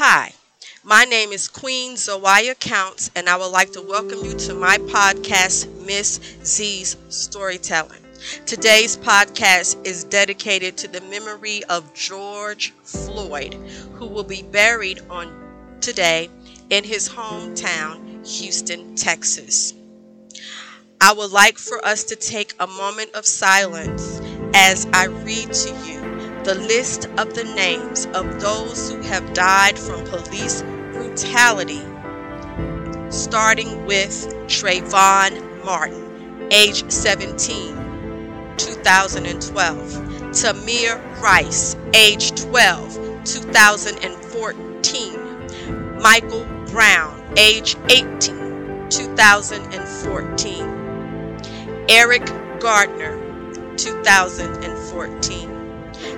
Hi, my name is Queen Zawaya Counts, and I would like to welcome you to my podcast, Miss Z's Storytelling. Today's podcast is dedicated to the memory of George Floyd, who will be buried on today in his hometown, Houston, Texas. I would like for us to take a moment of silence as I read to you the list of the names of those who have died from police brutality, starting with Trayvon Martin, age 17, 2012, Tamir Rice, age 12, 2014, Michael Brown, age 18, 2014, Eric Garner, 2014.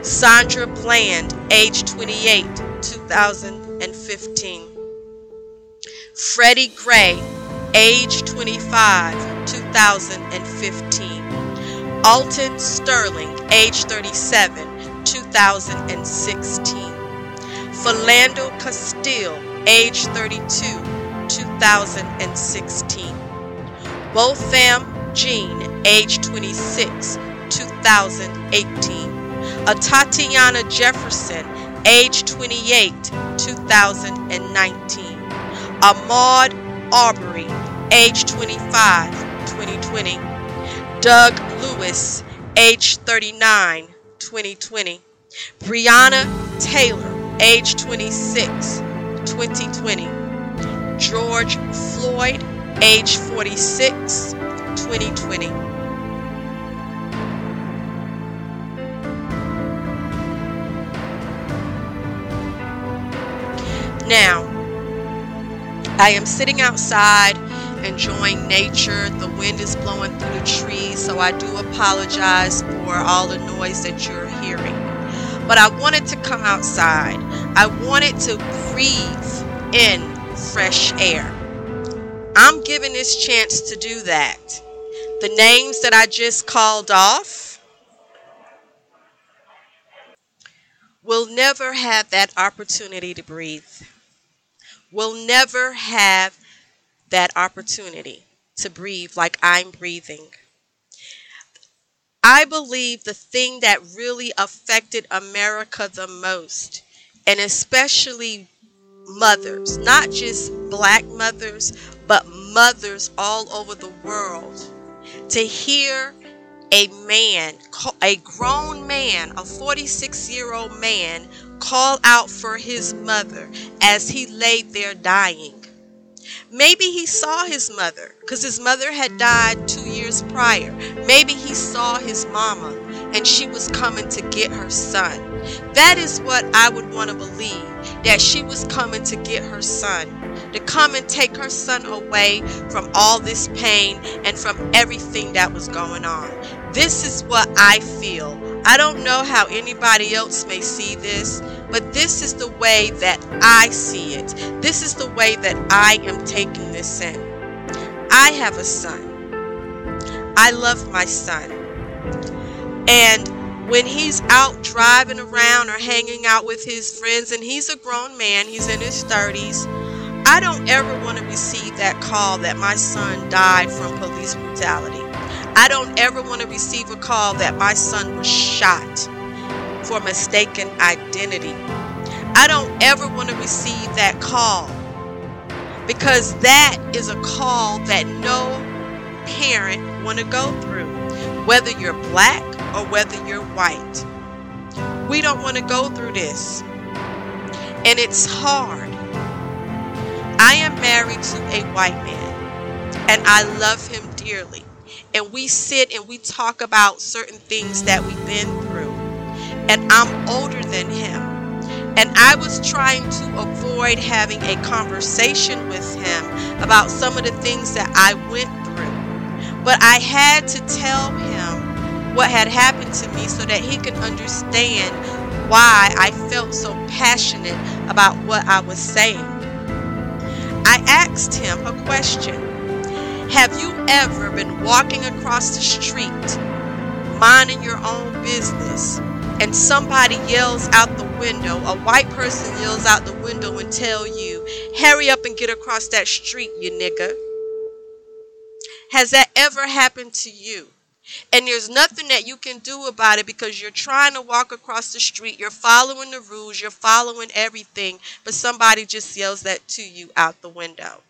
Sandra Bland, age 28, 2015. Freddie Gray, age 25, 2015. Alton Sterling, age 37, 2016. Philando Castile, age 32, 2016. Botham Jean, age 26, 2018. Atatiana Jefferson, age 28, 2019. Ahmaud Arbery, age 25, 2020. Doug Lewis, age 39, 2020. Breonna Taylor, age 26, 2020. George Floyd, age 46, 2020. Now, I am sitting outside enjoying nature. The wind is blowing through the trees, so I do apologize for all the noise that you're hearing. But I wanted to come outside. I wanted to breathe in fresh air. I'm given this chance to do that. The names that I just called off will never have that opportunity to breathe will never have that opportunity to breathe like I'm breathing. I believe the thing that really affected America the most, and especially mothers, not just black mothers, but mothers all over the world, to hear a man, a grown man, a 46 year old man, call out for his mother as he laid there dying. Maybe he saw his mother because his mother had died two years prior. Maybe he saw his mama and she was coming to get her son. That is what I would want to believe that she was coming to get her son, to come and take her son away from all this pain and from everything that was going on. This is what I feel. I don't know how anybody else may see this, but this is the way that I see it. This is the way that I am taking this in. I have a son. I love my son. And when he's out driving around or hanging out with his friends, and he's a grown man, he's in his 30s, I don't ever want to receive that call that my son died from police brutality. I don't ever want to receive a call that my son was shot for mistaken identity. I don't ever want to receive that call because that is a call that no parent want to go through, whether you're black or whether you're white. We don't want to go through this. And it's hard. I am married to a white man and I love him dearly. And we sit and we talk about certain things that we've been through. And I'm older than him. And I was trying to avoid having a conversation with him about some of the things that I went through. But I had to tell him what had happened to me so that he could understand why I felt so passionate about what I was saying. I asked him a question Have you ever been walking across the street, minding your own business, and somebody yells out the window, a white person yells out the window and tell you, hurry up and get across that street, you nigga. Has that ever happened to you? And there's nothing that you can do about it because you're trying to walk across the street, you're following the rules, you're following everything, but somebody just yells that to you out the window.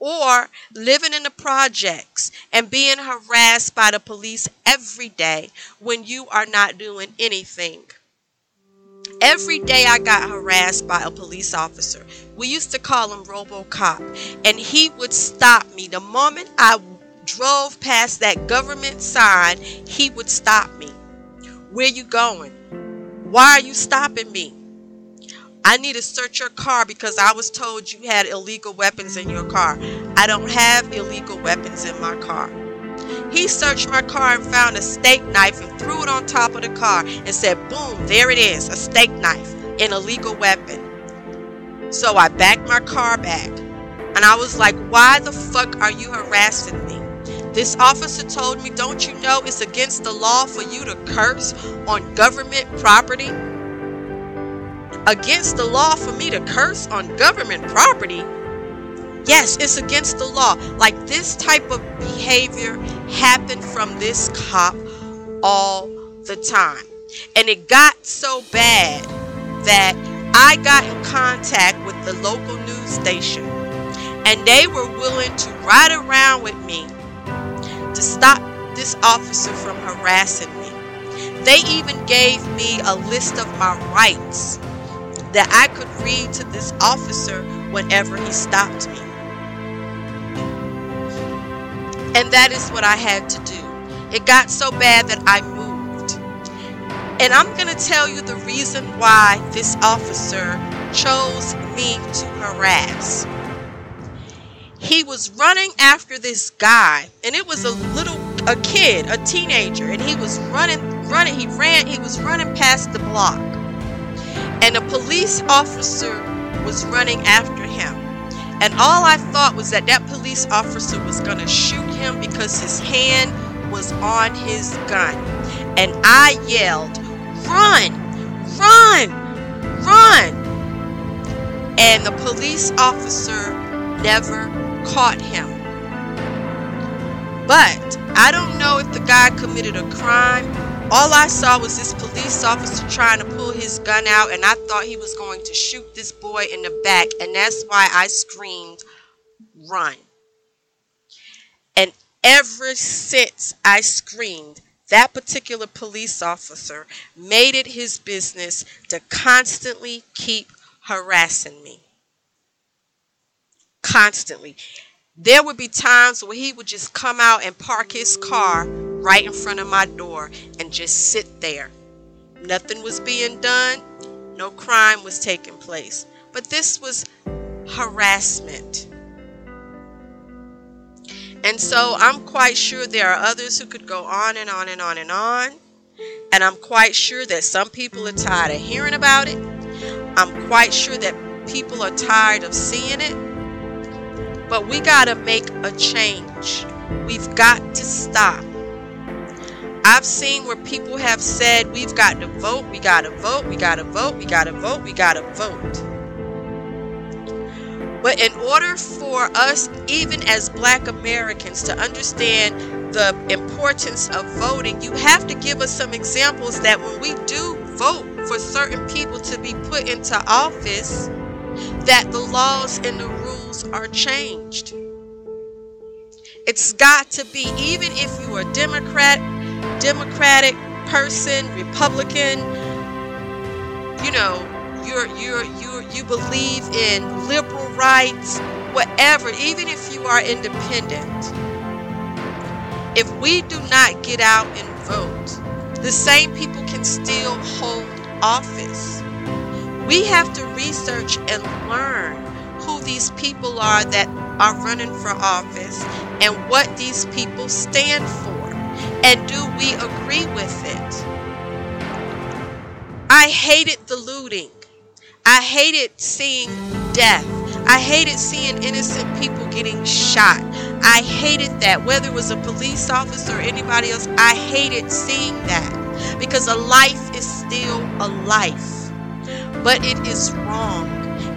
Or living in the projects and being harassed by the police every day when you are not doing anything. Every day I got harassed by a police officer. We used to call him Robocop, and he would stop me the moment I drove past that government sign, he would stop me. Where you going? Why are you stopping me? I need to search your car because I was told you had illegal weapons in your car. I don't have illegal weapons in my car. He searched my car and found a steak knife and threw it on top of the car and said, Boom, there it is, a steak knife, an illegal weapon. So I backed my car back and I was like, Why the fuck are you harassing me? This officer told me, Don't you know it's against the law for you to curse on government property? Against the law for me to curse on government property? Yes, it's against the law. Like this type of behavior happened from this cop all the time. And it got so bad that I got in contact with the local news station and they were willing to ride around with me to stop this officer from harassing me. They even gave me a list of my rights that I could read to this officer whenever he stopped me. And that is what I had to do. It got so bad that I moved. And I'm going to tell you the reason why this officer chose me to harass he was running after this guy and it was a little a kid a teenager and he was running running he ran he was running past the block and a police officer was running after him and all i thought was that that police officer was going to shoot him because his hand was on his gun and i yelled run run run and the police officer never caught him. But I don't know if the guy committed a crime. All I saw was this police officer trying to pull his gun out, and I thought he was going to shoot this boy in the back, and that's why I screamed, Run. And ever since I screamed, that particular police officer made it his business to constantly keep harassing me constantly. There would be times where he would just come out and park his car right in front of my door and just sit there. Nothing was being done, no crime was taking place. But this was harassment. And so I'm quite sure there are others who could go on and on and on and on. And I'm quite sure that some people are tired of hearing about it. I'm quite sure that people are tired of seeing it. But we got to make a change. We've got to stop. I've seen where people have said, we've got to vote, we got to vote, we got to vote, we got to vote, we got to vote. But in order for us, even as black Americans, to understand the importance of voting, you have to give us some examples that when we do vote for certain people to be put into office, that the laws and the rules are changed. It's got to be, even if you are Democrat, Democratic person, Republican, you know, you're you're you you believe in liberal rights, whatever, even if you are independent. If we do not get out and vote, the same people can still hold office. We have to research and learn who these people are that are running for office and what these people stand for. And do we agree with it? I hated the looting. I hated seeing death. I hated seeing innocent people getting shot. I hated that, whether it was a police officer or anybody else. I hated seeing that because a life is still a life. But it is wrong,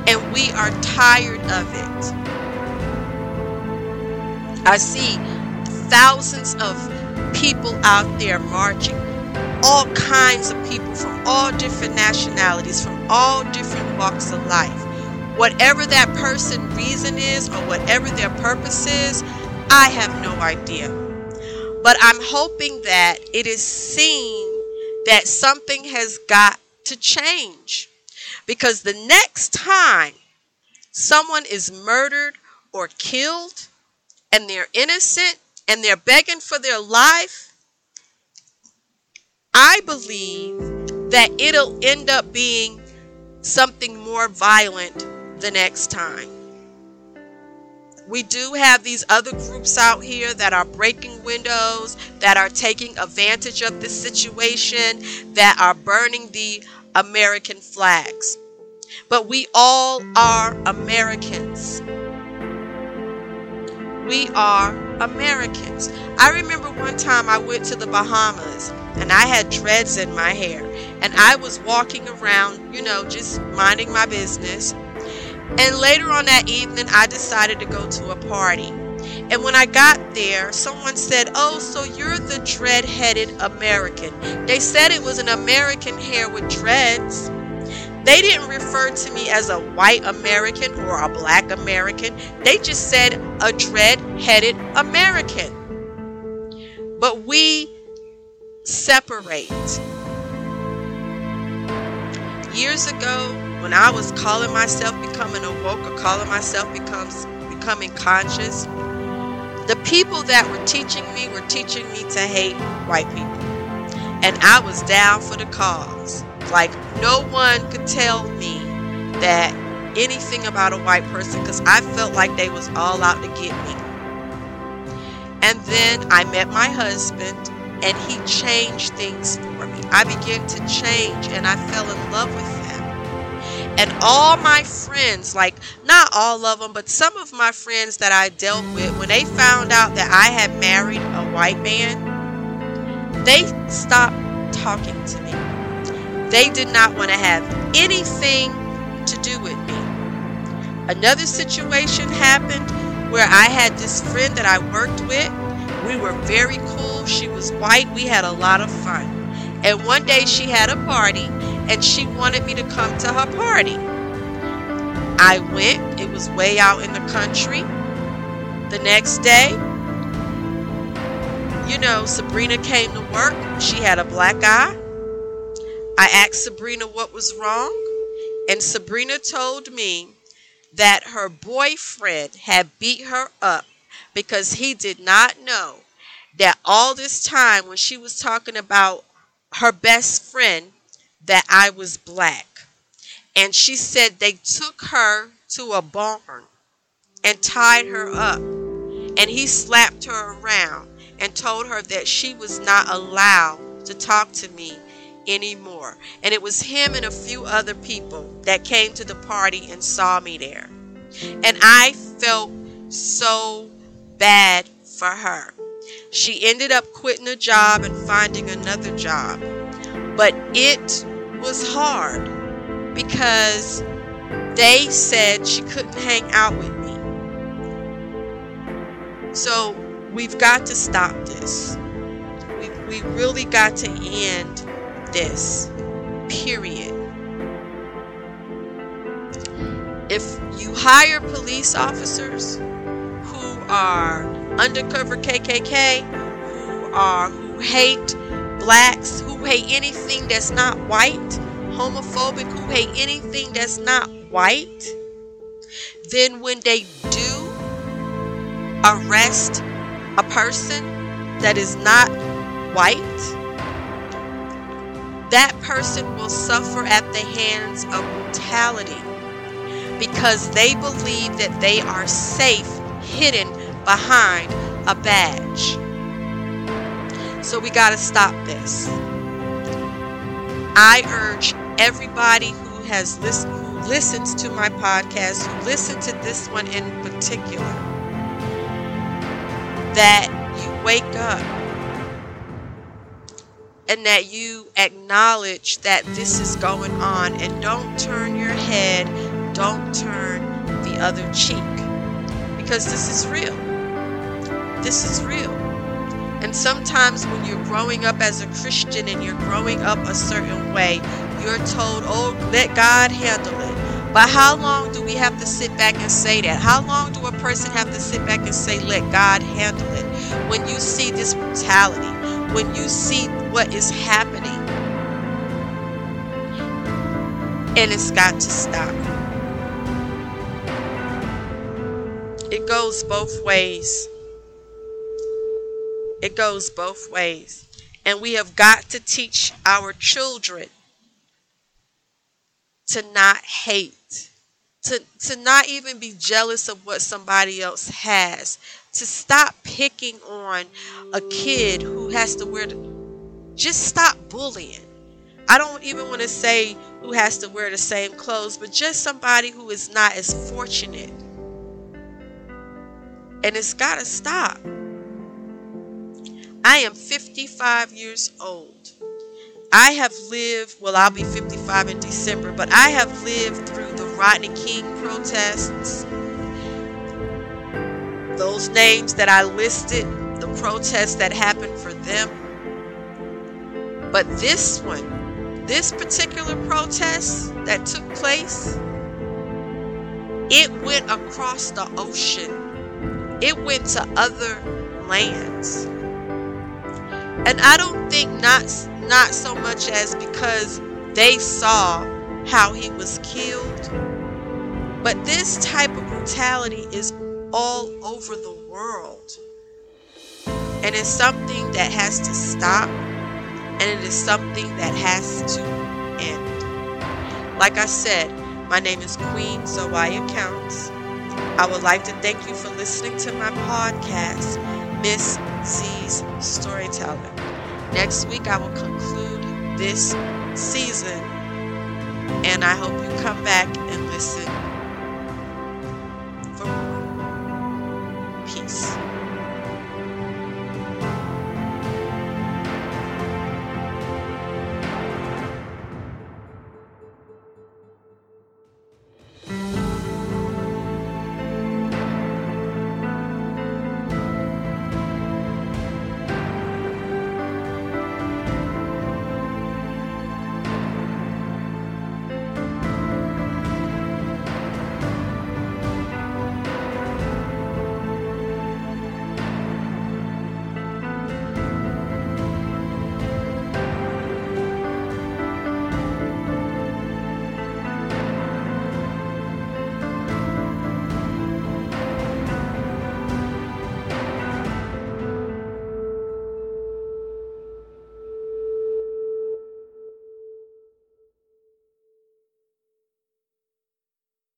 and we are tired of it. I see thousands of people out there marching, all kinds of people from all different nationalities, from all different walks of life. Whatever that person reason is or whatever their purpose is, I have no idea. But I'm hoping that it is seen that something has got to change. Because the next time someone is murdered or killed and they're innocent and they're begging for their life, I believe that it'll end up being something more violent the next time. We do have these other groups out here that are breaking windows, that are taking advantage of this situation, that are burning the American flags. But we all are Americans. We are Americans. I remember one time I went to the Bahamas and I had dreads in my hair and I was walking around, you know, just minding my business. And later on that evening, I decided to go to a party. And when I got there, someone said, Oh, so you're the dread headed American. They said it was an American hair with dreads. They didn't refer to me as a white American or a black American. They just said a dread headed American. But we separate. Years ago, when I was calling myself becoming awoke or calling myself becomes becoming conscious, the people that were teaching me were teaching me to hate white people. And I was down for the cause. Like no one could tell me that anything about a white person because I felt like they was all out to get me. And then I met my husband and he changed things for me. I began to change and I fell in love with him. And all my friends, like not all of them, but some of my friends that I dealt with, when they found out that I had married a white man, they stopped talking to me. They did not want to have anything to do with me. Another situation happened where I had this friend that I worked with. We were very cool. She was white. We had a lot of fun. And one day she had a party and she wanted me to come to her party. I went. It was way out in the country. The next day, you know, Sabrina came to work. She had a black eye. I asked Sabrina what was wrong, and Sabrina told me that her boyfriend had beat her up because he did not know that all this time when she was talking about her best friend that I was black. And she said they took her to a barn and tied her up. And he slapped her around and told her that she was not allowed to talk to me anymore. And it was him and a few other people that came to the party and saw me there. And I felt so bad for her. She ended up quitting a job and finding another job. But it was hard because they said she couldn't hang out with me. So we've got to stop this. We, we really got to end this. Period. If you hire police officers who are undercover KKK, who are who hate blacks, who hate anything that's not white, homophobic, who hate anything that's not white, then when they do arrest a person that is not white, that person will suffer at the hands of brutality because they believe that they are safe hidden behind a badge. So we got to stop this. I urge everybody who has listened who listens to my podcast, who listen to this one in particular, that you wake up and that you acknowledge that this is going on and don't turn your head, don't turn the other cheek because this is real. This is real. And sometimes when you're growing up as a Christian and you're growing up a certain way, you're told, oh, let God handle it. But how long do we have to sit back and say that? How long do a person have to sit back and say, let God handle it? When you see this brutality, when you see what is happening, and it's got to stop. It goes both ways. It goes both ways. And we have got to teach our children to not hate, to, to not even be jealous of what somebody else has, to stop picking on a kid who has to wear the, just stop bullying. I don't even want to say who has to wear the same clothes, but just somebody who is not as fortunate. And it's got to stop. I am 55 years old. I have lived, well, I'll be 55 in December, but I have lived through the Rodney King protests. Those names that I listed, the protests that happened for them. But this one, this particular protest that took place, it went across the ocean, it went to other lands. And I don't think not not so much as because they saw how he was killed, but this type of brutality is all over the world. And it's something that has to stop, and it is something that has to end. Like I said, my name is Queen Zoaya Counts. I would like to thank you for listening to my podcast, Miss Z's Storyteller. Next week, I will conclude this season, and I hope you come back and listen